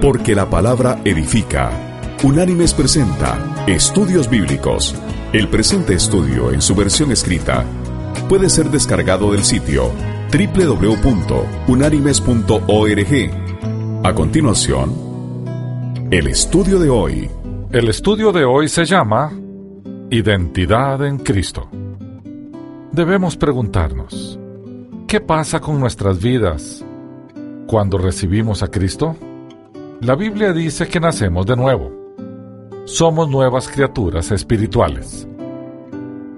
Porque la palabra edifica. Unánimes presenta Estudios Bíblicos. El presente estudio en su versión escrita puede ser descargado del sitio www.unánimes.org. A continuación, el estudio de hoy. El estudio de hoy se llama Identidad en Cristo. Debemos preguntarnos, ¿qué pasa con nuestras vidas cuando recibimos a Cristo? La Biblia dice que nacemos de nuevo. Somos nuevas criaturas espirituales.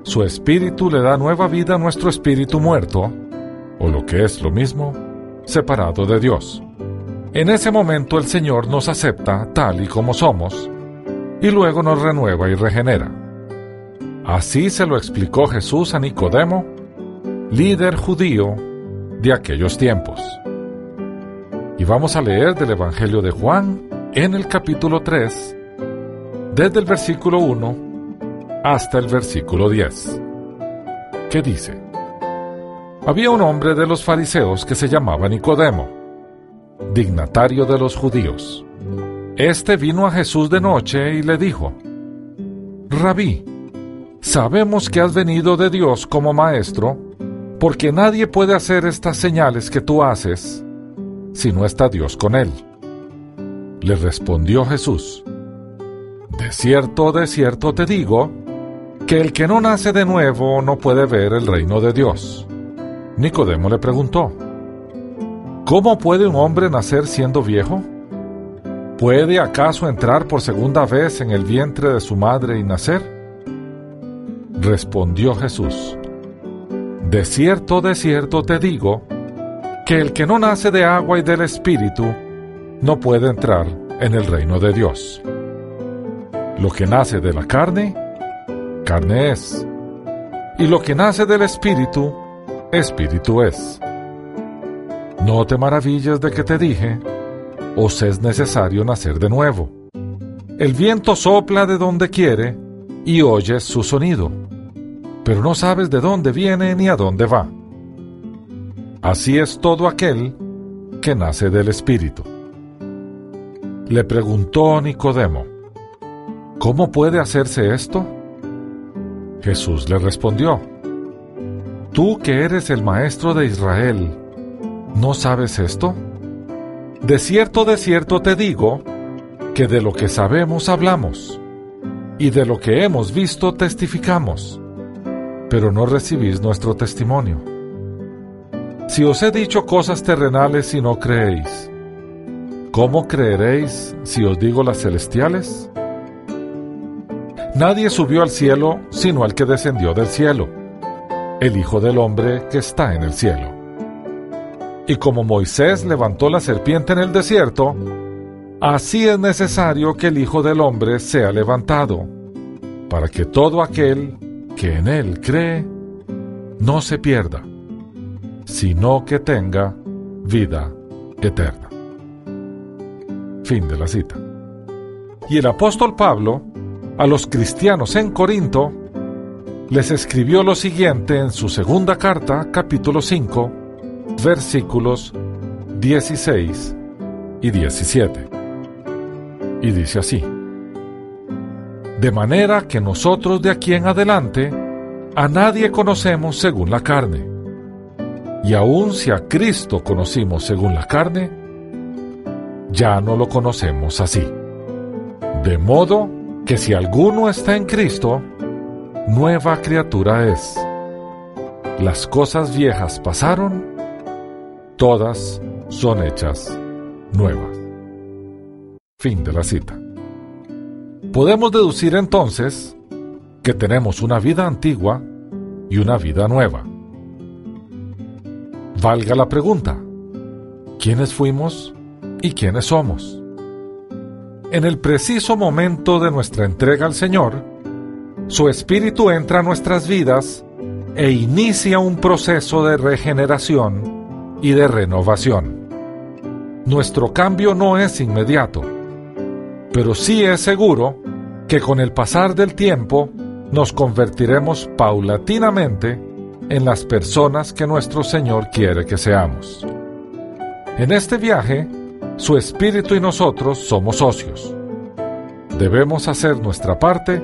Su espíritu le da nueva vida a nuestro espíritu muerto, o lo que es lo mismo, separado de Dios. En ese momento el Señor nos acepta tal y como somos, y luego nos renueva y regenera. Así se lo explicó Jesús a Nicodemo, líder judío de aquellos tiempos. Y vamos a leer del Evangelio de Juan en el capítulo 3, desde el versículo 1 hasta el versículo 10. ¿Qué dice? Había un hombre de los fariseos que se llamaba Nicodemo, dignatario de los judíos. Este vino a Jesús de noche y le dijo, Rabí, sabemos que has venido de Dios como maestro, porque nadie puede hacer estas señales que tú haces si no está Dios con él. Le respondió Jesús, De cierto, de cierto te digo, que el que no nace de nuevo no puede ver el reino de Dios. Nicodemo le preguntó, ¿Cómo puede un hombre nacer siendo viejo? ¿Puede acaso entrar por segunda vez en el vientre de su madre y nacer? Respondió Jesús, De cierto, de cierto te digo, que el que no nace de agua y del Espíritu no puede entrar en el reino de Dios. Lo que nace de la carne, carne es, y lo que nace del Espíritu, Espíritu es. No te maravilles de que te dije, os es necesario nacer de nuevo. El viento sopla de donde quiere y oyes su sonido, pero no sabes de dónde viene ni a dónde va. Así es todo aquel que nace del Espíritu. Le preguntó Nicodemo, ¿cómo puede hacerse esto? Jesús le respondió, Tú que eres el maestro de Israel, ¿no sabes esto? De cierto, de cierto te digo, que de lo que sabemos hablamos, y de lo que hemos visto testificamos, pero no recibís nuestro testimonio. Si os he dicho cosas terrenales y no creéis, ¿cómo creeréis si os digo las celestiales? Nadie subió al cielo sino el que descendió del cielo, el Hijo del Hombre que está en el cielo. Y como Moisés levantó la serpiente en el desierto, así es necesario que el Hijo del Hombre sea levantado, para que todo aquel que en él cree no se pierda, sino que tenga vida eterna. Fin de la cita. Y el apóstol Pablo, a los cristianos en Corinto, les escribió lo siguiente en su segunda carta, capítulo 5, versículos 16 y 17. Y dice así, De manera que nosotros de aquí en adelante a nadie conocemos según la carne, y aun si a Cristo conocimos según la carne, ya no lo conocemos así. De modo que si alguno está en Cristo, nueva criatura es. Las cosas viejas pasaron, todas son hechas nuevas. Fin de la cita. Podemos deducir entonces que tenemos una vida antigua y una vida nueva. Valga la pregunta, ¿quiénes fuimos y quiénes somos? En el preciso momento de nuestra entrega al Señor, su Espíritu entra a nuestras vidas e inicia un proceso de regeneración y de renovación. Nuestro cambio no es inmediato, pero sí es seguro que con el pasar del tiempo nos convertiremos paulatinamente en las personas que nuestro Señor quiere que seamos. En este viaje, su espíritu y nosotros somos socios. Debemos hacer nuestra parte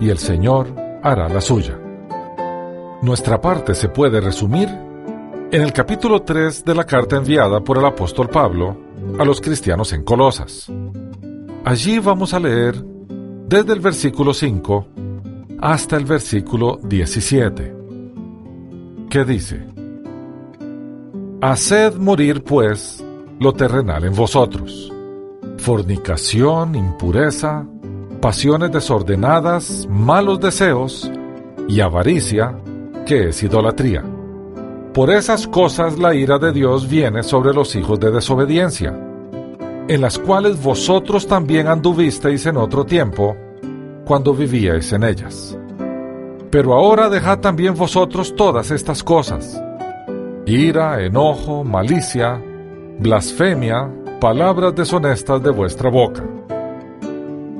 y el Señor hará la suya. Nuestra parte se puede resumir en el capítulo 3 de la carta enviada por el apóstol Pablo a los cristianos en Colosas. Allí vamos a leer desde el versículo 5 hasta el versículo 17, que dice, Haced morir pues lo terrenal en vosotros, fornicación, impureza, pasiones desordenadas, malos deseos y avaricia, que es idolatría. Por esas cosas la ira de Dios viene sobre los hijos de desobediencia, en las cuales vosotros también anduvisteis en otro tiempo, cuando vivíais en ellas. Pero ahora dejad también vosotros todas estas cosas, ira, enojo, malicia, blasfemia, palabras deshonestas de vuestra boca.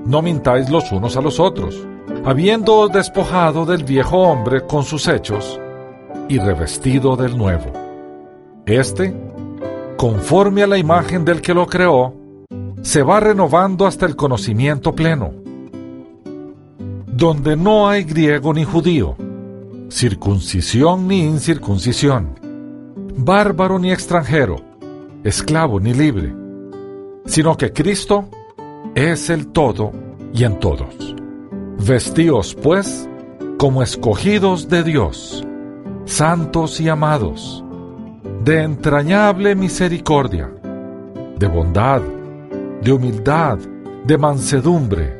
No mintáis los unos a los otros, habiéndoos despojado del viejo hombre con sus hechos y revestido del nuevo. Este, conforme a la imagen del que lo creó, se va renovando hasta el conocimiento pleno, donde no hay griego ni judío, circuncisión ni incircuncisión, bárbaro ni extranjero, esclavo ni libre, sino que Cristo es el todo y en todos. Vestíos, pues, como escogidos de Dios, santos y amados, de entrañable misericordia, de bondad, de humildad, de mansedumbre,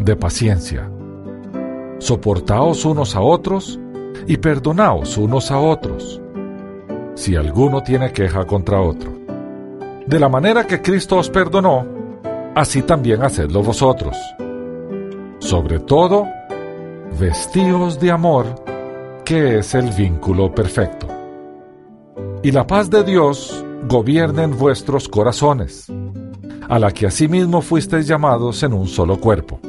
de paciencia. Soportaos unos a otros y perdonaos unos a otros, si alguno tiene queja contra otro. De la manera que Cristo os perdonó, así también hacedlo vosotros. Sobre todo, vestíos de amor, que es el vínculo perfecto. Y la paz de Dios gobierne en vuestros corazones, a la que asimismo fuisteis llamados en un solo cuerpo.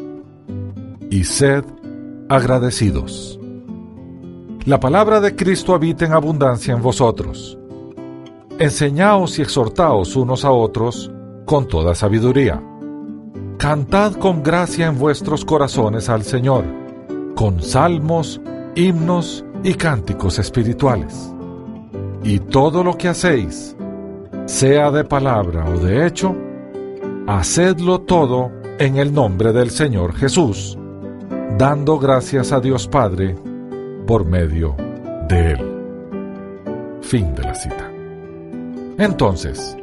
Y sed agradecidos. La palabra de Cristo habita en abundancia en vosotros. Enseñaos y exhortaos unos a otros con toda sabiduría Cantad con gracia en vuestros corazones al Señor, con salmos, himnos y cánticos espirituales. Y todo lo que hacéis, sea de palabra o de hecho, hacedlo todo en el nombre del Señor Jesús, dando gracias a Dios Padre por medio de Él. Fin de la cita. Entonces,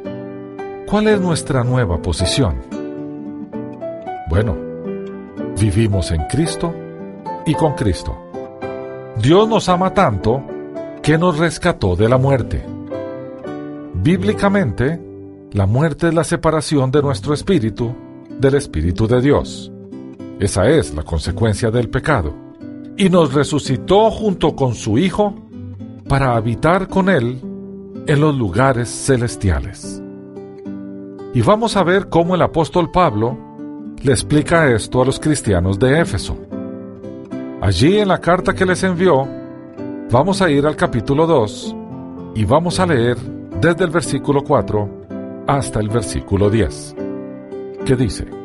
¿cuál es nuestra nueva posición? Bueno, vivimos en Cristo y con Cristo. Dios nos ama tanto que nos rescató de la muerte. Bíblicamente, la muerte es la separación de nuestro espíritu del Espíritu de Dios. Esa es la consecuencia del pecado. Y nos resucitó junto con su Hijo para habitar con Él en los lugares celestiales. Y vamos a ver cómo el apóstol Pablo le explica esto a los cristianos de Éfeso. Allí en la carta que les envió, vamos a ir al capítulo 2 y vamos a leer desde el versículo 4 hasta el versículo 10, que dice,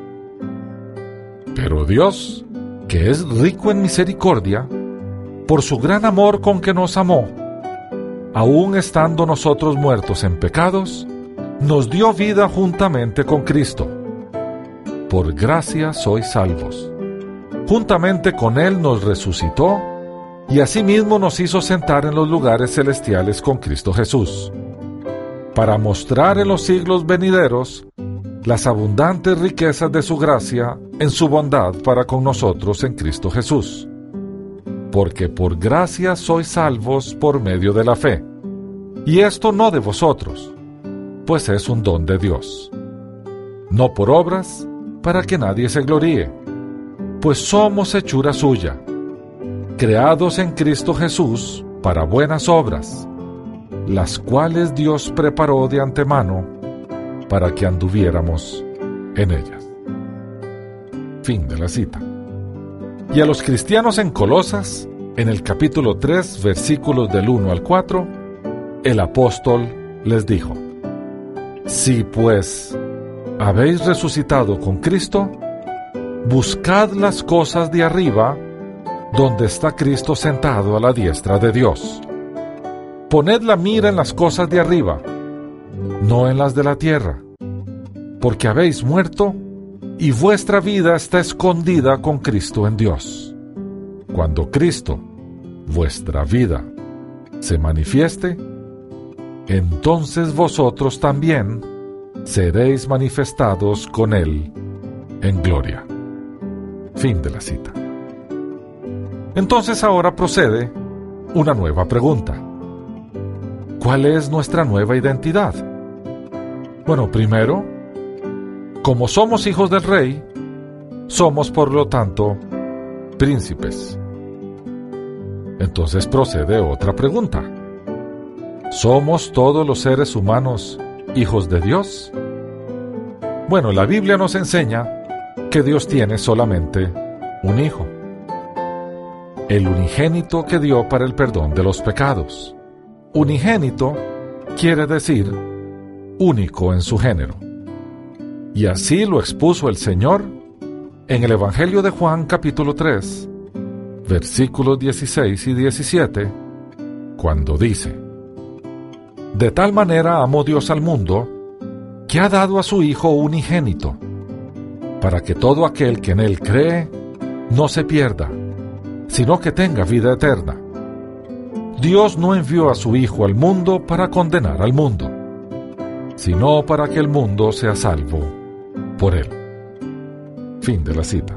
Pero Dios, que es rico en misericordia, por su gran amor con que nos amó, aun estando nosotros muertos en pecados, nos dio vida juntamente con Cristo por gracia sois salvos. Juntamente con Él nos resucitó y asimismo nos hizo sentar en los lugares celestiales con Cristo Jesús, para mostrar en los siglos venideros las abundantes riquezas de su gracia en su bondad para con nosotros en Cristo Jesús. Porque por gracia sois salvos por medio de la fe. Y esto no de vosotros, pues es un don de Dios. No por obras, para que nadie se gloríe, pues somos hechura suya, creados en Cristo Jesús para buenas obras, las cuales Dios preparó de antemano para que anduviéramos en ellas. Fin de la cita. Y a los cristianos en Colosas, en el capítulo 3, versículos del 1 al 4, el apóstol les dijo, Si pues habéis resucitado con Cristo, buscad las cosas de arriba, donde está Cristo sentado a la diestra de Dios. Poned la mira en las cosas de arriba, no en las de la tierra, porque habéis muerto y vuestra vida está escondida con Cristo en Dios. Cuando Cristo, vuestra vida, se manifieste, entonces vosotros también seréis manifestados con Él en gloria. Fin de la cita. Entonces ahora procede una nueva pregunta. ¿Cuál es nuestra nueva identidad? Bueno, primero, como somos hijos del rey, somos por lo tanto príncipes. Entonces procede otra pregunta. ¿Somos todos los seres humanos hijos de Dios? Bueno, la Biblia nos enseña que Dios tiene solamente un hijo, el unigénito que dio para el perdón de los pecados. Unigénito quiere decir único en su género. Y así lo expuso el Señor en el Evangelio de Juan capítulo 3, versículos 16 y 17, cuando dice, De tal manera amó Dios al mundo, que ha dado a su Hijo unigénito, para que todo aquel que en Él cree no se pierda, sino que tenga vida eterna. Dios no envió a su Hijo al mundo para condenar al mundo, sino para que el mundo sea salvo por Él. Fin de la cita.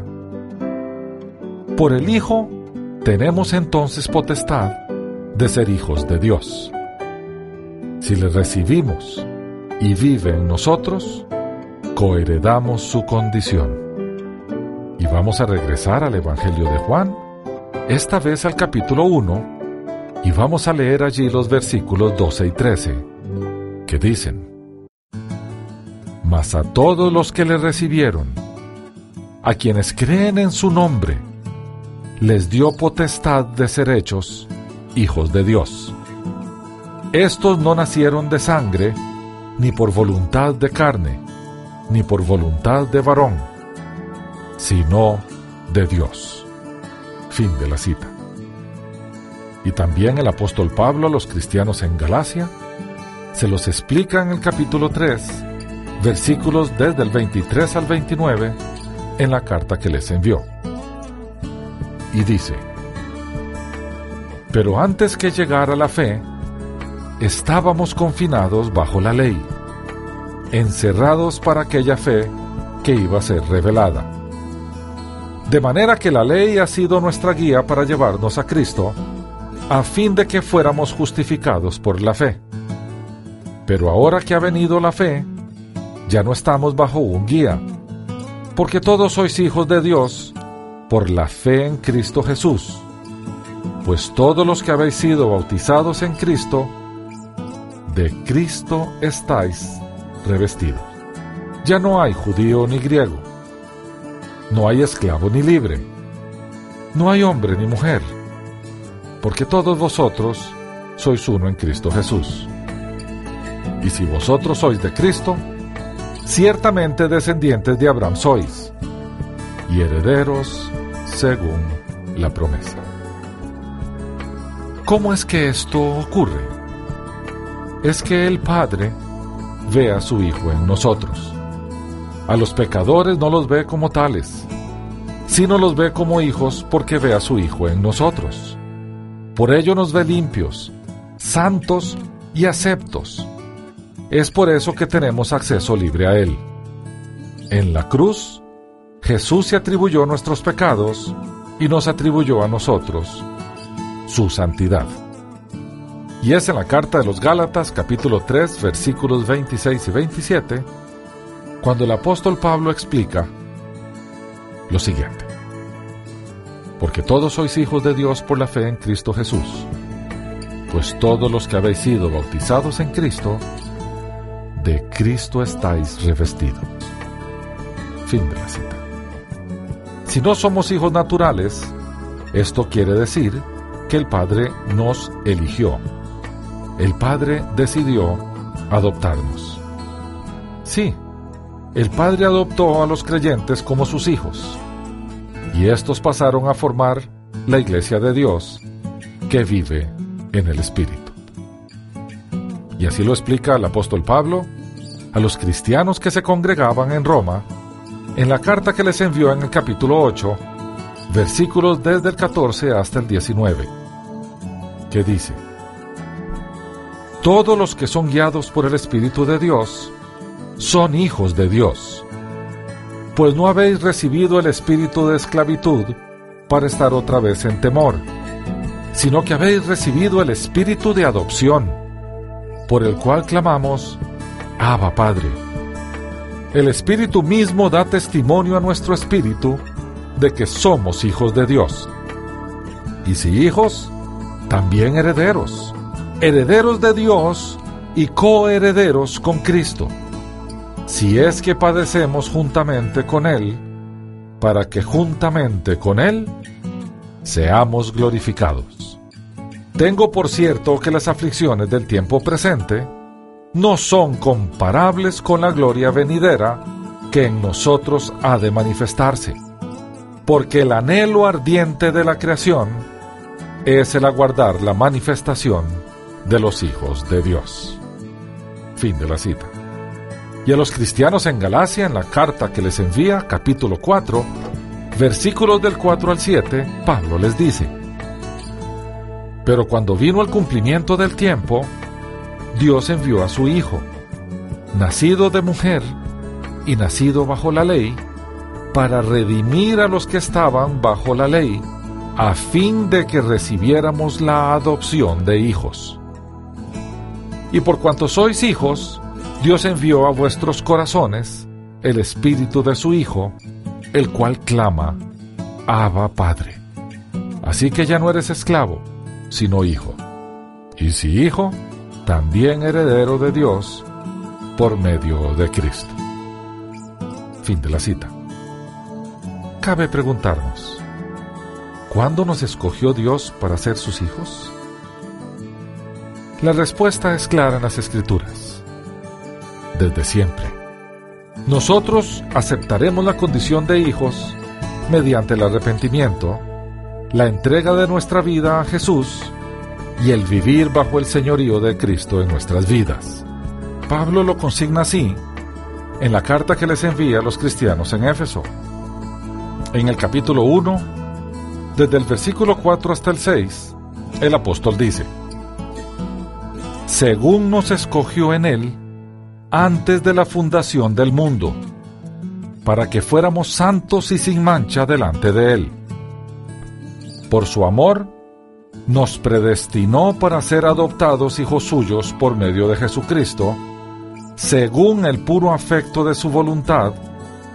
Por el Hijo tenemos entonces potestad de ser hijos de Dios. Si le recibimos y vive en nosotros, coheredamos su condición. Y vamos a regresar al Evangelio de Juan, esta vez al capítulo 1, y vamos a leer allí los versículos 12 y 13, que dicen, Mas a todos los que le recibieron, a quienes creen en su nombre, les dio potestad de ser hechos hijos de Dios. Estos no nacieron de sangre, ni por voluntad de carne, ni por voluntad de varón, sino de Dios. Fin de la cita. Y también el apóstol Pablo a los cristianos en Galacia se los explica en el capítulo 3, versículos desde el 23 al 29 en la carta que les envió. Y dice, pero antes que llegara la fe, estábamos confinados bajo la ley, encerrados para aquella fe que iba a ser revelada. De manera que la ley ha sido nuestra guía para llevarnos a Cristo, a fin de que fuéramos justificados por la fe. Pero ahora que ha venido la fe, ya no estamos bajo un guía, porque todos sois hijos de Dios por la fe en Cristo Jesús. Pues todos los que habéis sido bautizados en Cristo, de Cristo estáis revestidos. Ya no hay judío ni griego, no hay esclavo ni libre, no hay hombre ni mujer, porque todos vosotros sois uno en Cristo Jesús. Y si vosotros sois de Cristo, ciertamente descendientes de Abraham sois, y herederos según la promesa. ¿Cómo es que esto ocurre? Es que el Padre ve a su Hijo en nosotros. A los pecadores no los ve como tales, sino los ve como hijos porque ve a su Hijo en nosotros. Por ello nos ve limpios, santos y aceptos es por eso que tenemos acceso libre a Él. En la cruz, Jesús se atribuyó nuestros pecados y nos atribuyó a nosotros su santidad. Y es en la carta de los Gálatas capítulo 3 versículos 26 y 27 cuando el apóstol Pablo explica lo siguiente. Porque todos sois hijos de Dios por la fe en Cristo Jesús. Pues todos los que habéis sido bautizados en Cristo, de Cristo estáis revestidos. Fin de la cita. Si no somos hijos naturales, esto quiere decir que el Padre nos eligió. El Padre decidió adoptarnos. Sí, el Padre adoptó a los creyentes como sus hijos, y estos pasaron a formar la iglesia de Dios que vive en el Espíritu. Y así lo explica el apóstol Pablo a los cristianos que se congregaban en Roma en la carta que les envió en el capítulo 8, versículos desde el 14 hasta el 19, que dice, Todos los que son guiados por el Espíritu de Dios son hijos de Dios, pues no habéis recibido el espíritu de esclavitud para estar otra vez en temor, sino que habéis recibido el espíritu de adopción, por el cual clamamos, Abba Padre. El Espíritu mismo da testimonio a nuestro espíritu de que somos hijos de Dios. Y si hijos, también herederos, herederos de Dios y coherederos con Cristo, si es que padecemos juntamente con Él, para que juntamente con Él seamos glorificados. Tengo por cierto que las aflicciones del tiempo presente no son comparables con la gloria venidera que en nosotros ha de manifestarse, porque el anhelo ardiente de la creación es el aguardar la manifestación de los hijos de Dios. Fin de la cita. Y a los cristianos en Galacia, en la carta que les envía, capítulo 4, versículos del 4 al 7, Pablo les dice, Pero cuando vino el cumplimiento del tiempo, Dios envió a su Hijo, nacido de mujer y nacido bajo la ley, para redimir a los que estaban bajo la ley, a fin de que recibiéramos la adopción de hijos. Y por cuanto sois hijos, Dios envió a vuestros corazones el Espíritu de su Hijo, el cual clama, Abba Padre. Así que ya no eres esclavo, sino hijo. Y si hijo, también heredero de Dios por medio de Cristo. Fin de la cita. Cabe preguntarnos, ¿cuándo nos escogió Dios para ser sus hijos? La respuesta es clara en las Escrituras. Desde siempre. Nosotros aceptaremos la condición de hijos mediante el arrepentimiento, la entrega de nuestra vida a Jesús y el vivir bajo el señorío de Cristo en nuestras vidas. Pablo lo consigna así en la carta que les envía a los cristianos en Éfeso. En el capítulo 1, desde el versículo 4 hasta el 6, el apóstol dice, Según nos escogió en él antes de la fundación del mundo, para que fuéramos santos y sin mancha delante de él. Por su amor, nos predestinó para ser adoptados hijos suyos por medio de Jesucristo, según el puro afecto de su voluntad,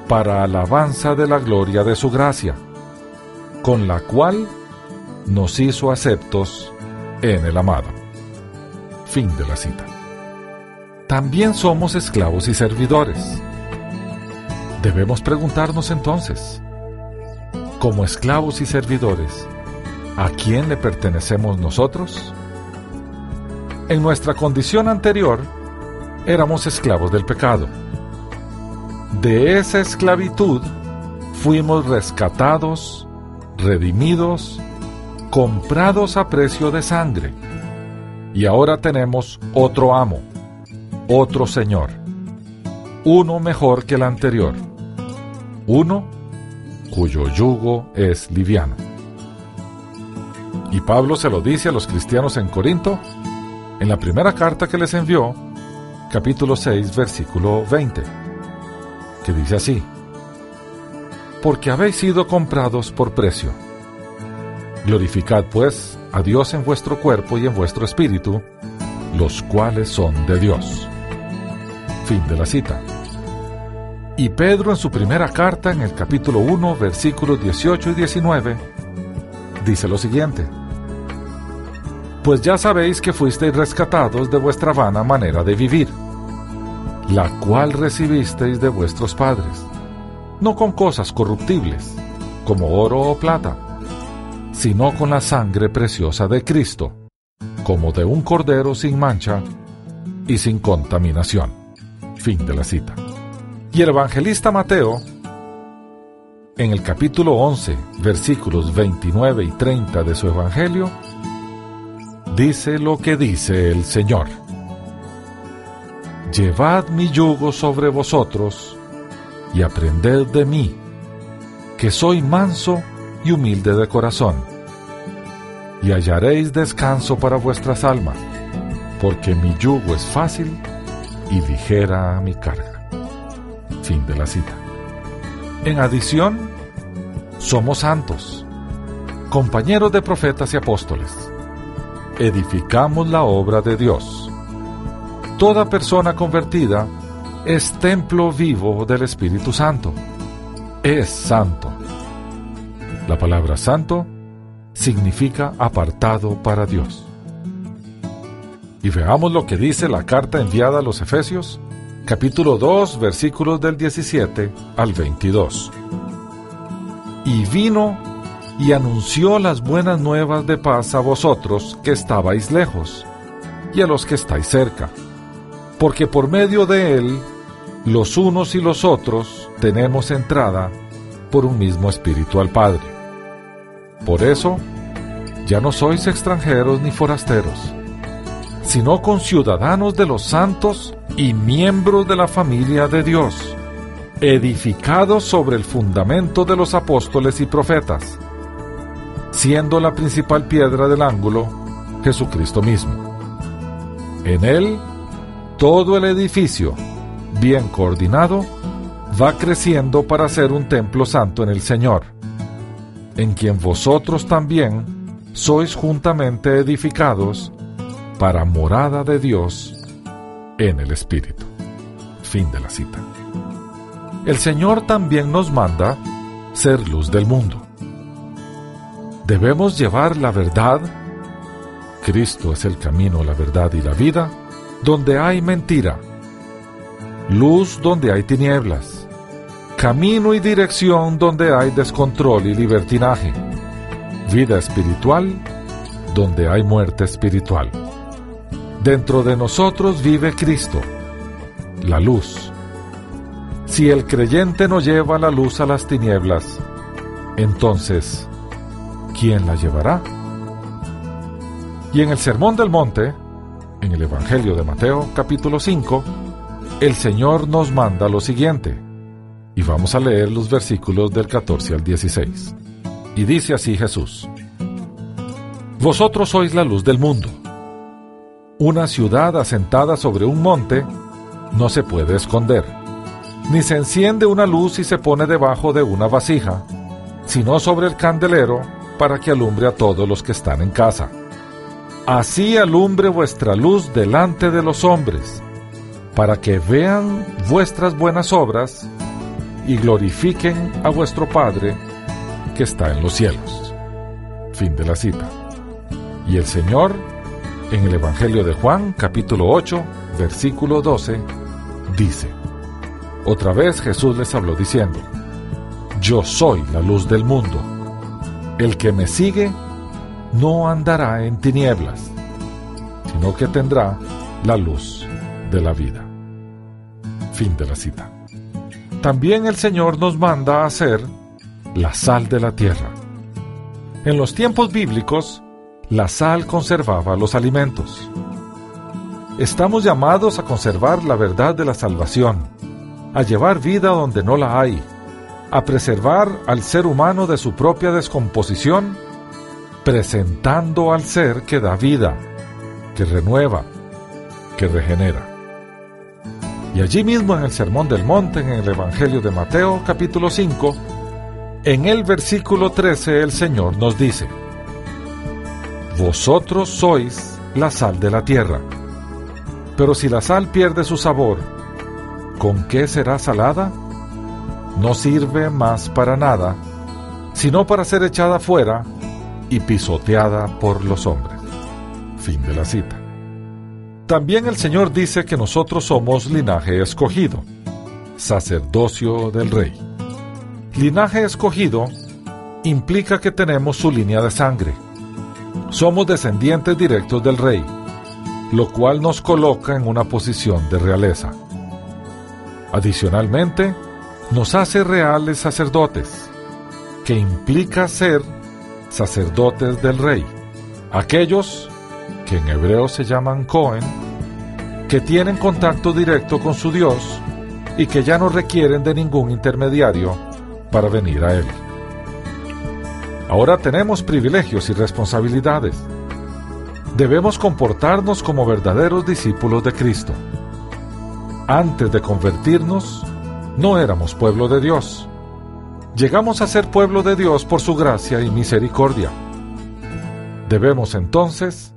para alabanza de la gloria de su gracia, con la cual nos hizo aceptos en el amado. Fin de la cita. También somos esclavos y servidores. Debemos preguntarnos entonces, como esclavos y servidores, ¿A quién le pertenecemos nosotros? En nuestra condición anterior, éramos esclavos del pecado. De esa esclavitud fuimos rescatados, redimidos, comprados a precio de sangre. Y ahora tenemos otro amo, otro Señor, uno mejor que el anterior, uno cuyo yugo es liviano. Y Pablo se lo dice a los cristianos en Corinto en la primera carta que les envió, capítulo 6, versículo 20, que dice así, Porque habéis sido comprados por precio. Glorificad pues a Dios en vuestro cuerpo y en vuestro espíritu, los cuales son de Dios. Fin de la cita. Y Pedro en su primera carta, en el capítulo 1, versículos 18 y 19, dice lo siguiente, Pues ya sabéis que fuisteis rescatados de vuestra vana manera de vivir, la cual recibisteis de vuestros padres, no con cosas corruptibles, como oro o plata, sino con la sangre preciosa de Cristo, como de un cordero sin mancha y sin contaminación. Fin de la cita. Y el evangelista Mateo, en el capítulo 11, versículos 29 y 30 de su evangelio, dice lo que dice el Señor. Llevad mi yugo sobre vosotros y aprended de mí, que soy manso y humilde de corazón, y hallaréis descanso para vuestras almas, porque mi yugo es fácil y ligera mi carga. Fin de la cita. En adición, somos santos, compañeros de profetas y apóstoles. Edificamos la obra de Dios. Toda persona convertida es templo vivo del Espíritu Santo. Es santo. La palabra santo significa apartado para Dios. Y veamos lo que dice la carta enviada a los Efesios, capítulo 2, versículos del 17 al 22. Y vino y anunció las buenas nuevas de paz a vosotros que estabais lejos, y a los que estáis cerca, porque por medio de él, los unos y los otros tenemos entrada por un mismo espíritu al Padre. Por eso, ya no sois extranjeros ni forasteros, sino conciudadanos de los santos y miembros de la familia de Dios, edificados sobre el fundamento de los apóstoles y profetas, siendo la principal piedra del ángulo Jesucristo mismo. En él, todo el edificio, bien coordinado, va creciendo para ser un templo santo en el Señor, en quien vosotros también sois juntamente edificados para morada de Dios en el Espíritu. Fin de la cita. El Señor también nos manda ser luz del mundo. Debemos llevar la verdad, Cristo es el camino, la verdad y la vida, donde hay mentira, luz donde hay tinieblas, camino y dirección donde hay descontrol y libertinaje, vida espiritual donde hay muerte espiritual. Dentro de nosotros vive Cristo, la luz. Si el creyente no lleva la luz a las tinieblas, entonces, ¿quién la llevará? Y en el Sermón del Monte, en el Evangelio de Mateo capítulo 5, el Señor nos manda lo siguiente, y vamos a leer los versículos del 14 al 16. Y dice así Jesús, Vosotros sois la luz del mundo. Una ciudad asentada sobre un monte no se puede esconder, ni se enciende una luz y se pone debajo de una vasija, sino sobre el candelero para que alumbre a todos los que están en casa. Así alumbre vuestra luz delante de los hombres, para que vean vuestras buenas obras y glorifiquen a vuestro Padre que está en los cielos. Fin de la cita. Y el Señor en el Evangelio de Juan, capítulo 8, versículo 12, dice, Otra vez Jesús les habló diciendo, Yo soy la luz del mundo. El que me sigue no andará en tinieblas, sino que tendrá la luz de la vida. Fin de la cita. También el Señor nos manda a ser la sal de la tierra. En los tiempos bíblicos, la sal conservaba los alimentos. Estamos llamados a conservar la verdad de la salvación, a llevar vida donde no la hay, a preservar al ser humano de su propia descomposición, presentando al ser que da vida, que renueva, que regenera. Y allí mismo en el Sermón del Monte, en el Evangelio de Mateo capítulo 5, en el versículo 13 el Señor nos dice, vosotros sois la sal de la tierra. Pero si la sal pierde su sabor, ¿con qué será salada? No sirve más para nada, sino para ser echada fuera y pisoteada por los hombres. Fin de la cita. También el Señor dice que nosotros somos linaje escogido, sacerdocio del rey. Linaje escogido implica que tenemos su línea de sangre somos descendientes directos del rey, lo cual nos coloca en una posición de realeza. Adicionalmente, nos hace reales sacerdotes, que implica ser sacerdotes del rey, aquellos que en hebreo se llaman Cohen, que tienen contacto directo con su Dios y que ya no requieren de ningún intermediario para venir a Él. Ahora tenemos privilegios y responsabilidades. Debemos comportarnos como verdaderos discípulos de Cristo. Antes de convertirnos, no éramos pueblo de Dios. Llegamos a ser pueblo de Dios por su gracia y misericordia. Debemos entonces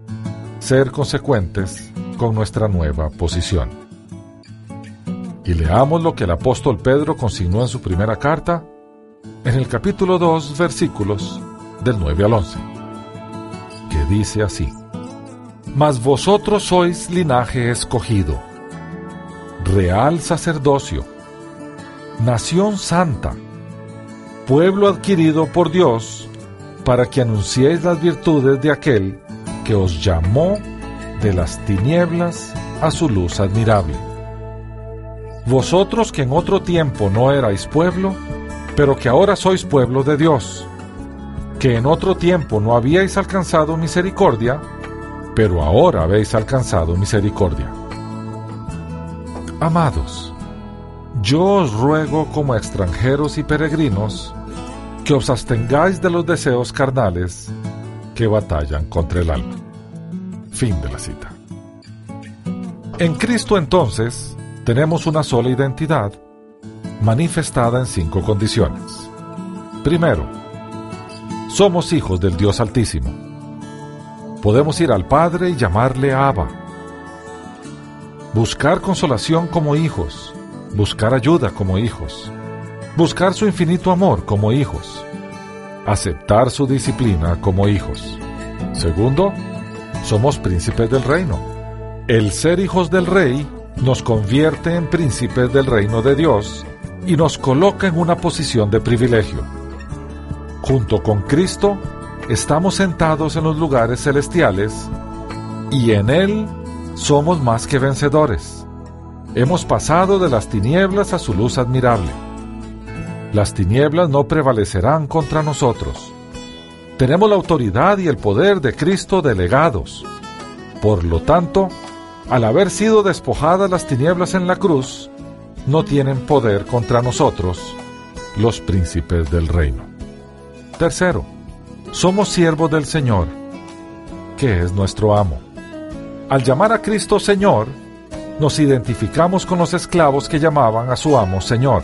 ser consecuentes con nuestra nueva posición. Y leamos lo que el apóstol Pedro consignó en su primera carta, en el capítulo 2, versículos del 9 al 11, que dice así, Mas vosotros sois linaje escogido, real sacerdocio, nación santa, pueblo adquirido por Dios, para que anunciéis las virtudes de aquel que os llamó de las tinieblas a su luz admirable. Vosotros que en otro tiempo no erais pueblo, pero que ahora sois pueblo de Dios, que en otro tiempo no habíais alcanzado misericordia, pero ahora habéis alcanzado misericordia. Amados, yo os ruego como extranjeros y peregrinos que os abstengáis de los deseos carnales que batallan contra el alma. Fin de la cita. En Cristo entonces tenemos una sola identidad manifestada en cinco condiciones. Primero, somos hijos del Dios Altísimo. Podemos ir al Padre y llamarle Abba. Buscar consolación como hijos, buscar ayuda como hijos, buscar su infinito amor como hijos, aceptar su disciplina como hijos. Segundo, somos príncipes del reino. El ser hijos del rey nos convierte en príncipes del reino de Dios y nos coloca en una posición de privilegio. Junto con Cristo, estamos sentados en los lugares celestiales y en Él somos más que vencedores. Hemos pasado de las tinieblas a su luz admirable. Las tinieblas no prevalecerán contra nosotros. Tenemos la autoridad y el poder de Cristo delegados. Por lo tanto, al haber sido despojadas las tinieblas en la cruz, no tienen poder contra nosotros, los príncipes del reino. Tercero, somos siervos del Señor, que es nuestro amo. Al llamar a Cristo Señor, nos identificamos con los esclavos que llamaban a su amo Señor,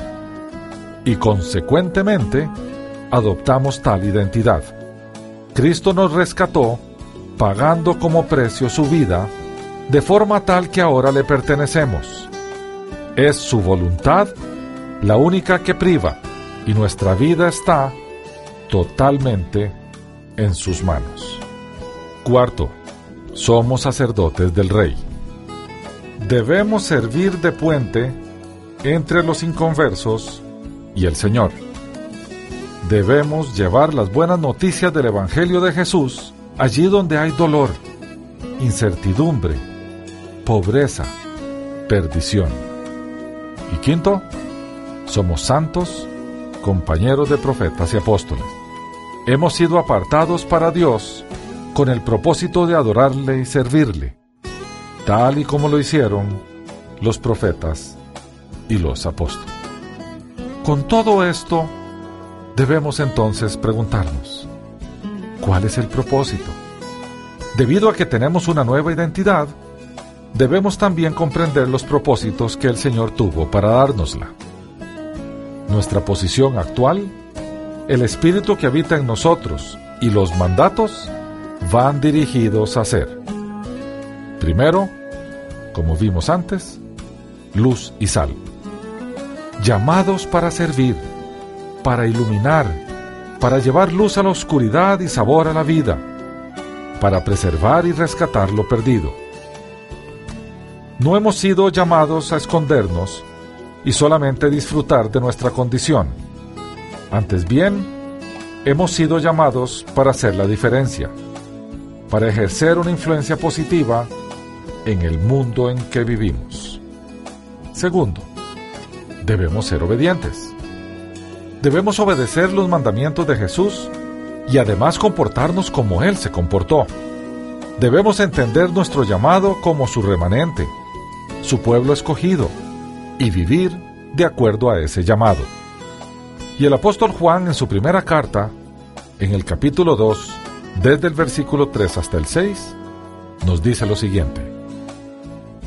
y consecuentemente adoptamos tal identidad. Cristo nos rescató pagando como precio su vida, de forma tal que ahora le pertenecemos. Es su voluntad la única que priva, y nuestra vida está totalmente en sus manos. Cuarto, somos sacerdotes del Rey debemos servir de puente entre los inconversos y el Señor. Debemos llevar las buenas noticias del Evangelio de Jesús allí donde hay dolor, incertidumbre, pobreza, perdición. Y quinto, somos santos, compañeros de profetas y apóstoles. Hemos sido apartados para Dios con el propósito de adorarle y servirle tal y como lo hicieron los profetas y los apóstoles. Con todo esto, debemos entonces preguntarnos, ¿cuál es el propósito? Debido a que tenemos una nueva identidad, debemos también comprender los propósitos que el Señor tuvo para dárnosla. Nuestra posición actual, el espíritu que habita en nosotros y los mandatos van dirigidos a ser, primero, como vimos antes, luz y sal. Llamados para servir, para iluminar, para llevar luz a la oscuridad y sabor a la vida, para preservar y rescatar lo perdido. No hemos sido llamados a escondernos y solamente disfrutar de nuestra condición. Antes bien, hemos sido llamados para hacer la diferencia, para ejercer una influencia positiva en el mundo en que vivimos. Segundo, debemos ser obedientes. Debemos obedecer los mandamientos de Jesús y además comportarnos como Él se comportó. Debemos entender nuestro llamado como su remanente, su pueblo escogido, y vivir de acuerdo a ese llamado. Y el apóstol Juan en su primera carta, en el capítulo 2, desde el versículo 3 hasta el 6, nos dice lo siguiente.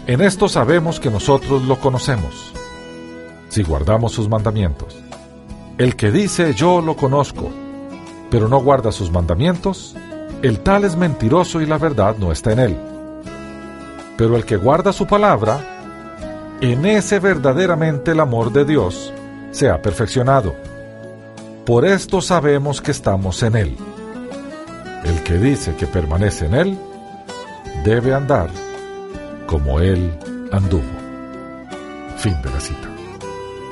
En esto sabemos que nosotros lo conocemos, si guardamos sus mandamientos. El que dice yo lo conozco, pero no guarda sus mandamientos, el tal es mentiroso y la verdad no está en él. Pero el que guarda su palabra, en ese verdaderamente el amor de Dios se ha perfeccionado. Por esto sabemos que estamos en Él. Que dice que permanece en Él, debe andar como Él anduvo. Fin de la cita.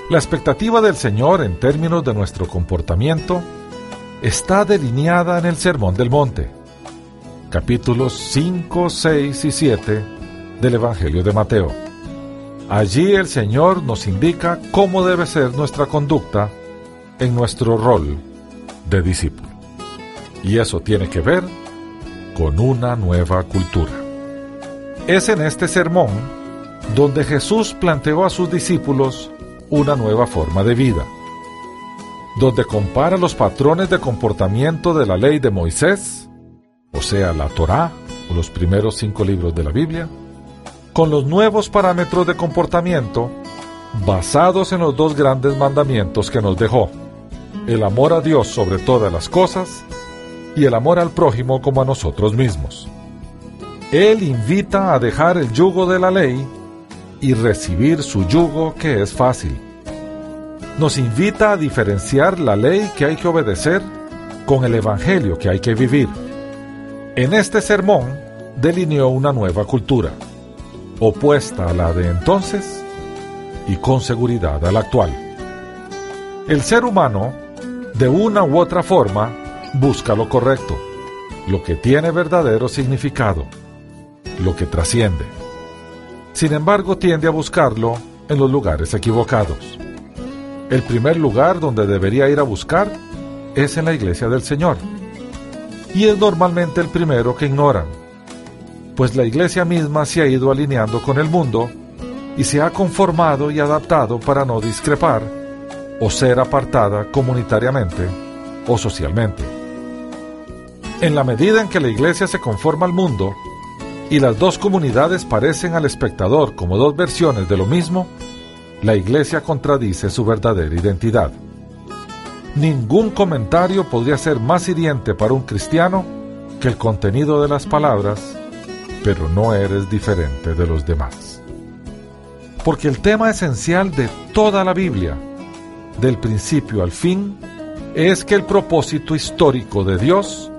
La expectativa del Señor en términos de nuestro comportamiento está delineada en el Sermón del Monte, capítulos 5, 6 y 7 del Evangelio de Mateo. Allí el Señor nos indica cómo debe ser nuestra conducta en nuestro rol de discípulo. Y eso tiene que ver con una nueva cultura. Es en este sermón donde Jesús planteó a sus discípulos una nueva forma de vida, donde compara los patrones de comportamiento de la ley de Moisés, o sea, la Torá, o los primeros cinco libros de la Biblia, con los nuevos parámetros de comportamiento basados en los dos grandes mandamientos que nos dejó, el amor a Dios sobre todas las cosas y el amor al prójimo como a nosotros mismos. Él invita a dejar el yugo de la ley y recibir su yugo que es fácil. Nos invita a diferenciar la ley que hay que obedecer con el Evangelio que hay que vivir. En este sermón delineó una nueva cultura, opuesta a la de entonces y con seguridad a la actual. El ser humano de una u otra forma, busca lo correcto, lo que tiene verdadero significado, lo que trasciende. Sin embargo, tiende a buscarlo en los lugares equivocados. El primer lugar donde debería ir a buscar es en la iglesia del Señor. Y es normalmente el primero que ignoran, pues la iglesia misma se ha ido alineando con el mundo y se ha conformado y adaptado para no discrepar o ser apartada comunitariamente o socialmente. En la medida en que la iglesia se conforma al mundo y las dos comunidades parecen al espectador como dos versiones de lo mismo, la iglesia contradice su verdadera identidad. Ningún comentario podría ser más hiriente para un cristiano que el contenido de las palabras, pero no eres diferente de los demás. Porque el tema esencial de toda la Biblia del principio al fin, es que el propósito histórico de Dios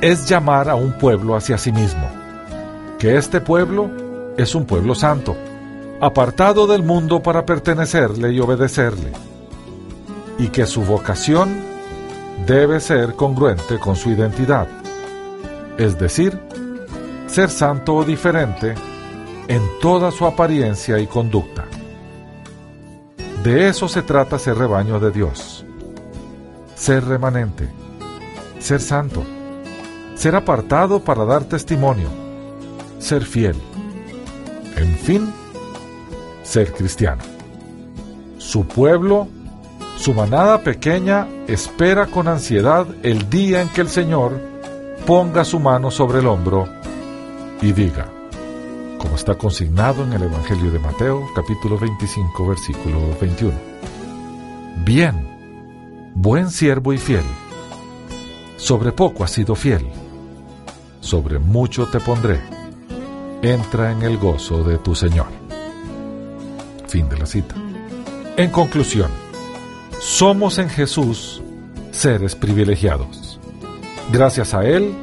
es llamar a un pueblo hacia sí mismo, que este pueblo es un pueblo santo, apartado del mundo para pertenecerle y obedecerle, y que su vocación debe ser congruente con su identidad, es decir, ser santo o diferente en toda su apariencia y conducta. De eso se trata ser rebaño de Dios. Ser remanente. Ser santo. Ser apartado para dar testimonio. Ser fiel. En fin, ser cristiano. Su pueblo, su manada pequeña, espera con ansiedad el día en que el Señor ponga su mano sobre el hombro y diga, como está consignado en el Evangelio de Mateo, capítulo 25, versículo 21. Bien, buen siervo y fiel. Sobre poco has sido fiel, sobre mucho te pondré. Entra en el gozo de tu Señor. Fin de la cita. En conclusión, somos en Jesús seres privilegiados. Gracias a Él,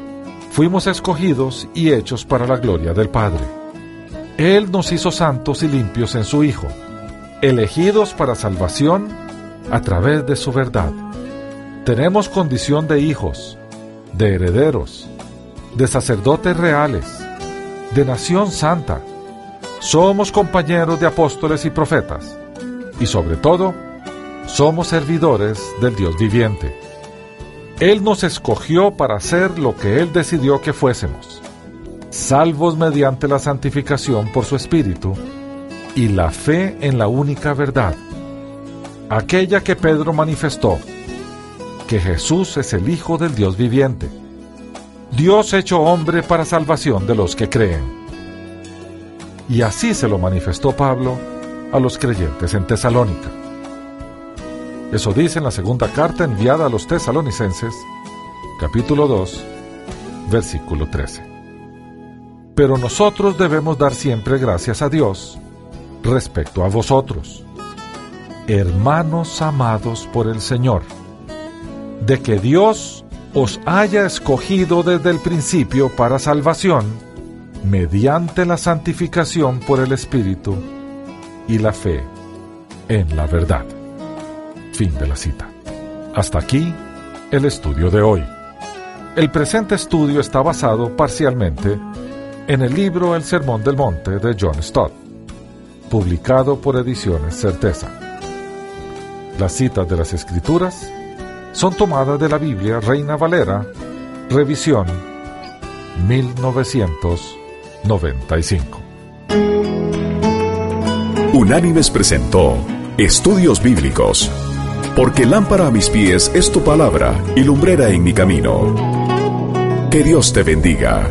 fuimos escogidos y hechos para la gloria del Padre. Él nos hizo santos y limpios en su Hijo, elegidos para salvación a través de su verdad. Tenemos condición de hijos, de herederos, de sacerdotes reales, de nación santa. Somos compañeros de apóstoles y profetas, y sobre todo, somos servidores del Dios viviente. Él nos escogió para hacer lo que Él decidió que fuésemos, salvos mediante la santificación por su Espíritu y la fe en la única verdad, aquella que Pedro manifestó, que Jesús es el Hijo del Dios viviente, Dios hecho hombre para salvación de los que creen. Y así se lo manifestó Pablo a los creyentes en Tesalónica. Eso dice en la segunda carta enviada a los tesalonicenses, capítulo 2, versículo 13. Pero nosotros debemos dar siempre gracias a Dios respecto a vosotros, hermanos amados por el Señor, de que Dios os haya escogido desde el principio para salvación, mediante la santificación por el Espíritu y la fe en la verdad. Fin de la cita. Hasta aquí el estudio de hoy. El presente estudio está basado parcialmente en el libro El Sermón del Monte de John Stott, publicado por Ediciones Certeza. Las citas de las Escrituras son tomadas de la Biblia Reina Valera, revisión 1995. Unánimes presentó Estudios Bíblicos, porque lámpara a mis pies es tu palabra y lumbrera en mi camino. Que Dios te bendiga.